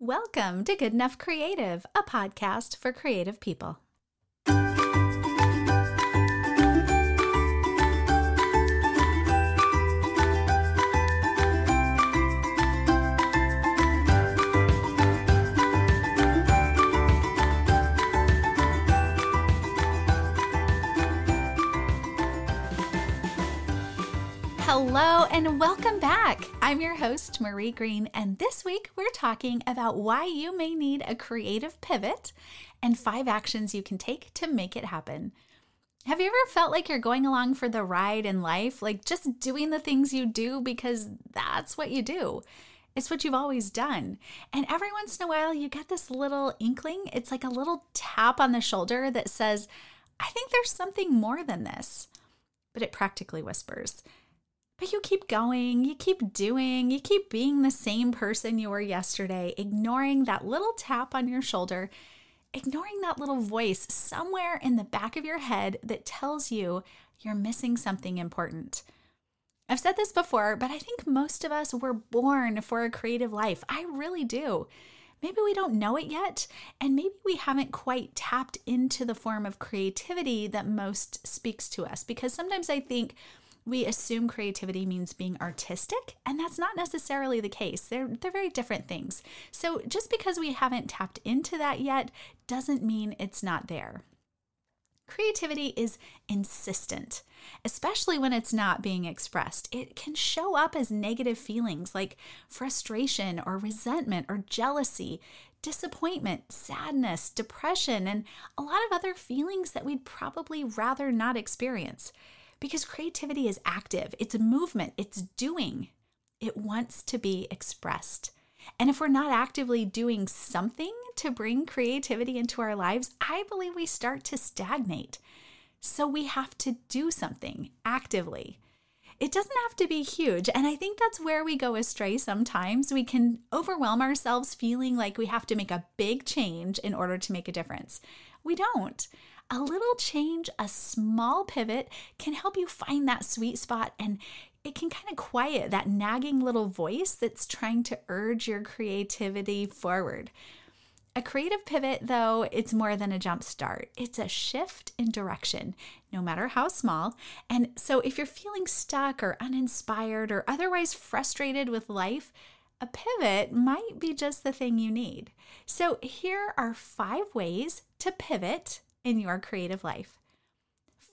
Welcome to Good Enough Creative, a podcast for creative people. Hello and welcome back. I'm your host, Marie Green, and this week we're talking about why you may need a creative pivot and five actions you can take to make it happen. Have you ever felt like you're going along for the ride in life, like just doing the things you do because that's what you do? It's what you've always done. And every once in a while, you get this little inkling. It's like a little tap on the shoulder that says, I think there's something more than this. But it practically whispers, but you keep going, you keep doing, you keep being the same person you were yesterday, ignoring that little tap on your shoulder, ignoring that little voice somewhere in the back of your head that tells you you're missing something important. I've said this before, but I think most of us were born for a creative life. I really do. Maybe we don't know it yet, and maybe we haven't quite tapped into the form of creativity that most speaks to us. Because sometimes I think we assume creativity means being artistic, and that's not necessarily the case. They're, they're very different things. So just because we haven't tapped into that yet doesn't mean it's not there. Creativity is insistent, especially when it's not being expressed. It can show up as negative feelings like frustration or resentment or jealousy, disappointment, sadness, depression, and a lot of other feelings that we'd probably rather not experience because creativity is active, it's a movement, it's doing. It wants to be expressed. And if we're not actively doing something to bring creativity into our lives, I believe we start to stagnate. So we have to do something actively. It doesn't have to be huge. And I think that's where we go astray sometimes. We can overwhelm ourselves feeling like we have to make a big change in order to make a difference. We don't a little change, a small pivot can help you find that sweet spot and it can kind of quiet that nagging little voice that's trying to urge your creativity forward. A creative pivot, though, it's more than a jump start. It's a shift in direction, no matter how small. And so, if you're feeling stuck or uninspired or otherwise frustrated with life, a pivot might be just the thing you need. So, here are five ways to pivot in your creative life.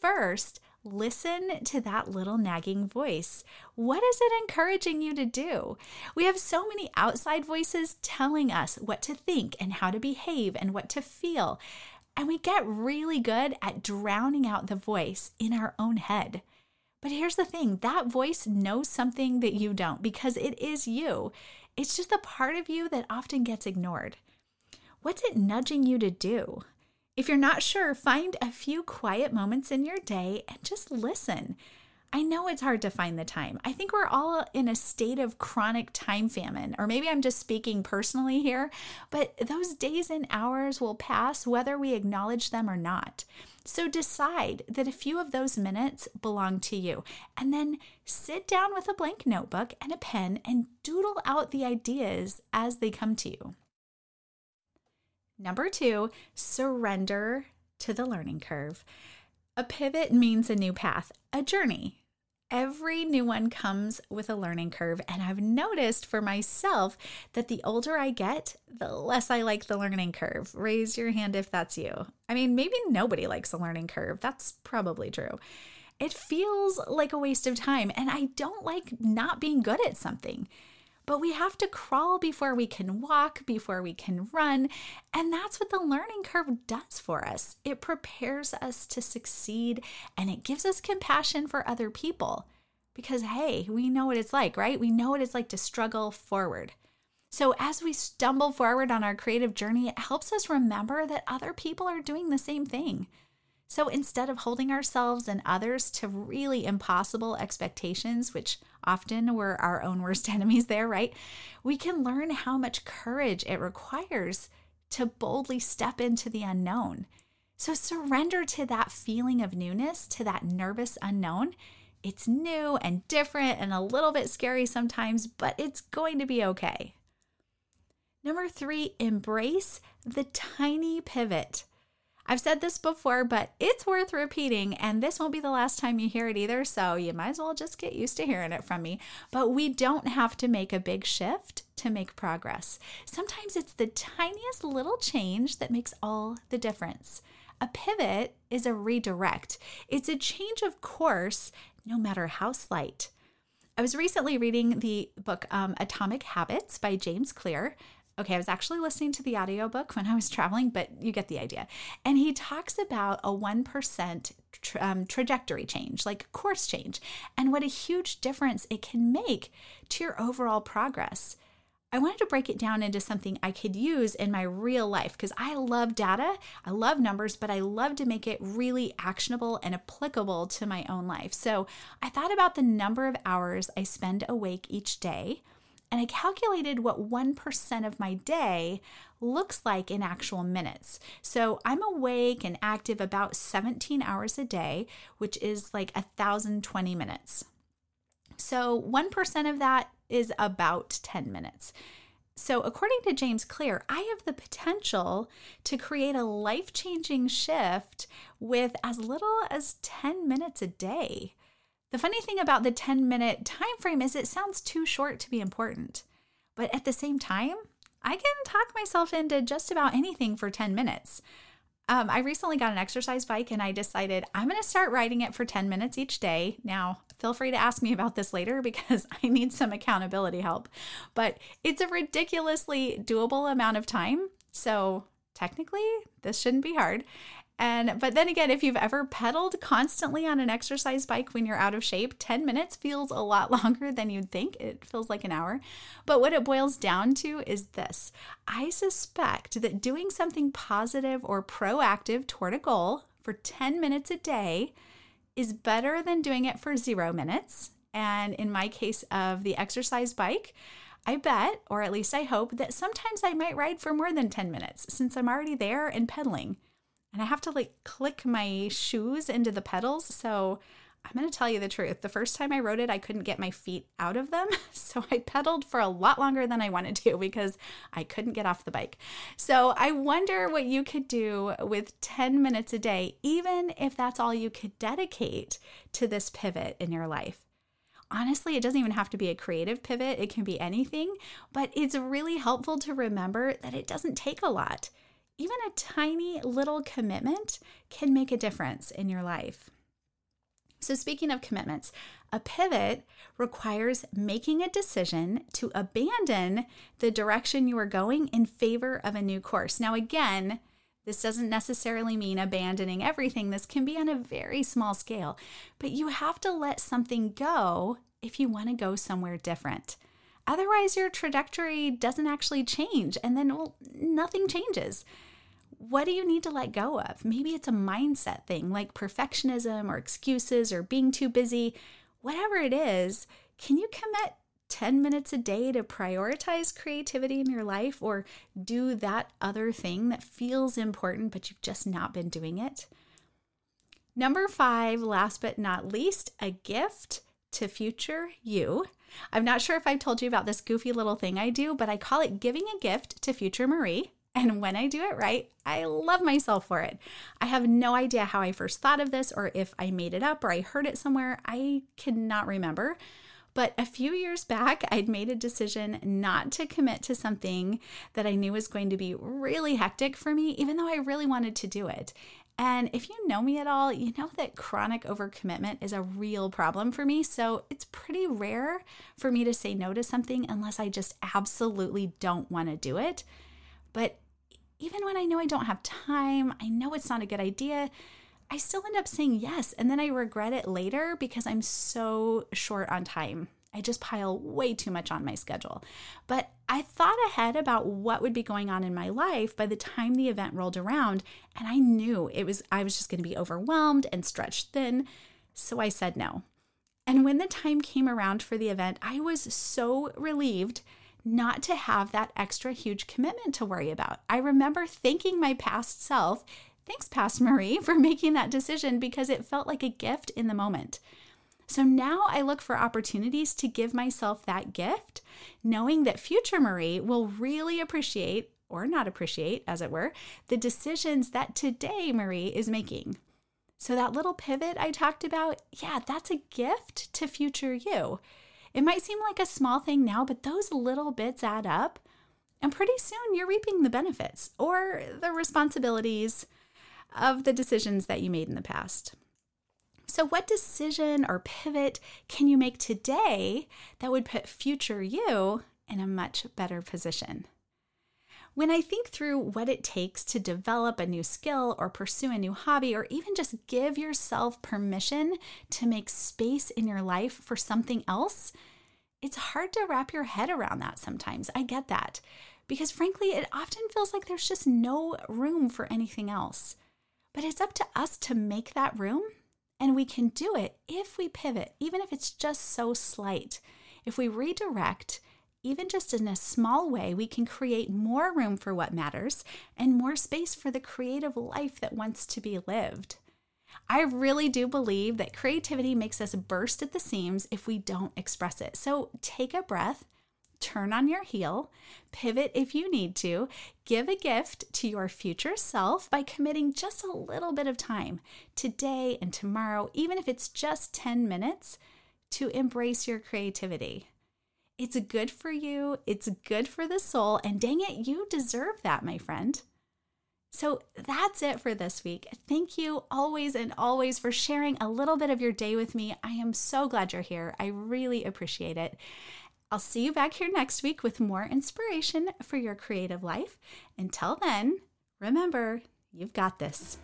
First, listen to that little nagging voice. What is it encouraging you to do? We have so many outside voices telling us what to think and how to behave and what to feel. And we get really good at drowning out the voice in our own head. But here's the thing that voice knows something that you don't because it is you. It's just a part of you that often gets ignored. What's it nudging you to do? If you're not sure, find a few quiet moments in your day and just listen. I know it's hard to find the time. I think we're all in a state of chronic time famine, or maybe I'm just speaking personally here, but those days and hours will pass whether we acknowledge them or not. So decide that a few of those minutes belong to you, and then sit down with a blank notebook and a pen and doodle out the ideas as they come to you. Number two, surrender to the learning curve. A pivot means a new path, a journey. Every new one comes with a learning curve, and I've noticed for myself that the older I get, the less I like the learning curve. Raise your hand if that's you. I mean, maybe nobody likes a learning curve. That's probably true. It feels like a waste of time, and I don't like not being good at something. But we have to crawl before we can walk, before we can run. And that's what the learning curve does for us. It prepares us to succeed and it gives us compassion for other people. Because, hey, we know what it's like, right? We know what it's like to struggle forward. So, as we stumble forward on our creative journey, it helps us remember that other people are doing the same thing. So instead of holding ourselves and others to really impossible expectations, which often we're our own worst enemies there, right? We can learn how much courage it requires to boldly step into the unknown. So surrender to that feeling of newness, to that nervous unknown. It's new and different and a little bit scary sometimes, but it's going to be okay. Number three, embrace the tiny pivot. I've said this before, but it's worth repeating, and this won't be the last time you hear it either, so you might as well just get used to hearing it from me. But we don't have to make a big shift to make progress. Sometimes it's the tiniest little change that makes all the difference. A pivot is a redirect, it's a change of course, no matter how slight. I was recently reading the book um, Atomic Habits by James Clear. Okay, I was actually listening to the audiobook when I was traveling, but you get the idea. And he talks about a 1% tra- um, trajectory change, like course change, and what a huge difference it can make to your overall progress. I wanted to break it down into something I could use in my real life because I love data, I love numbers, but I love to make it really actionable and applicable to my own life. So I thought about the number of hours I spend awake each day and I calculated what 1% of my day looks like in actual minutes. So I'm awake and active about 17 hours a day, which is like 1,020 minutes. So 1% of that is about 10 minutes. So, according to James Clear, I have the potential to create a life changing shift with as little as 10 minutes a day. The funny thing about the 10 minute time frame is it sounds too short to be important. But at the same time, I can talk myself into just about anything for 10 minutes. Um, I recently got an exercise bike and I decided I'm going to start riding it for 10 minutes each day. Now, feel free to ask me about this later because I need some accountability help. But it's a ridiculously doable amount of time. So, technically, this shouldn't be hard. And but then again, if you've ever pedaled constantly on an exercise bike when you're out of shape, 10 minutes feels a lot longer than you'd think. It feels like an hour. But what it boils down to is this. I suspect that doing something positive or proactive toward a goal for 10 minutes a day is better than doing it for 0 minutes. And in my case of the exercise bike, I bet, or at least I hope, that sometimes I might ride for more than 10 minutes since I'm already there and pedaling and I have to like click my shoes into the pedals. So I'm going to tell you the truth. The first time I rode it, I couldn't get my feet out of them. So I pedaled for a lot longer than I wanted to because I couldn't get off the bike. So I wonder what you could do with 10 minutes a day, even if that's all you could dedicate to this pivot in your life. Honestly, it doesn't even have to be a creative pivot, it can be anything, but it's really helpful to remember that it doesn't take a lot even a tiny little commitment can make a difference in your life. So, speaking of commitments, a pivot requires making a decision to abandon the direction you are going in favor of a new course. Now, again, this doesn't necessarily mean abandoning everything. This can be on a very small scale, but you have to let something go if you want to go somewhere different. Otherwise, your trajectory doesn't actually change, and then well, nothing changes. What do you need to let go of? Maybe it's a mindset thing like perfectionism or excuses or being too busy. Whatever it is, can you commit 10 minutes a day to prioritize creativity in your life or do that other thing that feels important, but you've just not been doing it? Number five, last but not least, a gift to future you. I'm not sure if I've told you about this goofy little thing I do, but I call it giving a gift to future Marie. And when I do it right, I love myself for it. I have no idea how I first thought of this or if I made it up or I heard it somewhere. I cannot remember. But a few years back, I'd made a decision not to commit to something that I knew was going to be really hectic for me, even though I really wanted to do it. And if you know me at all, you know that chronic overcommitment is a real problem for me. So it's pretty rare for me to say no to something unless I just absolutely don't want to do it. But even when I know I don't have time, I know it's not a good idea, I still end up saying yes. And then I regret it later because I'm so short on time. I just pile way too much on my schedule. But I thought ahead about what would be going on in my life by the time the event rolled around, and I knew it was I was just going to be overwhelmed and stretched thin, so I said no. And when the time came around for the event, I was so relieved not to have that extra huge commitment to worry about. I remember thanking my past self, thanks, Past Marie, for making that decision because it felt like a gift in the moment. So now I look for opportunities to give myself that gift, knowing that future Marie will really appreciate, or not appreciate, as it were, the decisions that today Marie is making. So, that little pivot I talked about, yeah, that's a gift to future you. It might seem like a small thing now, but those little bits add up. And pretty soon you're reaping the benefits or the responsibilities of the decisions that you made in the past. So, what decision or pivot can you make today that would put future you in a much better position? When I think through what it takes to develop a new skill or pursue a new hobby, or even just give yourself permission to make space in your life for something else, it's hard to wrap your head around that sometimes. I get that. Because frankly, it often feels like there's just no room for anything else. But it's up to us to make that room, and we can do it if we pivot, even if it's just so slight. If we redirect even just in a small way, we can create more room for what matters and more space for the creative life that wants to be lived. I really do believe that creativity makes us burst at the seams if we don't express it. So take a breath, turn on your heel, pivot if you need to, give a gift to your future self by committing just a little bit of time today and tomorrow, even if it's just 10 minutes, to embrace your creativity. It's good for you, it's good for the soul, and dang it, you deserve that, my friend. So that's it for this week. Thank you always and always for sharing a little bit of your day with me. I am so glad you're here. I really appreciate it. I'll see you back here next week with more inspiration for your creative life. Until then, remember, you've got this.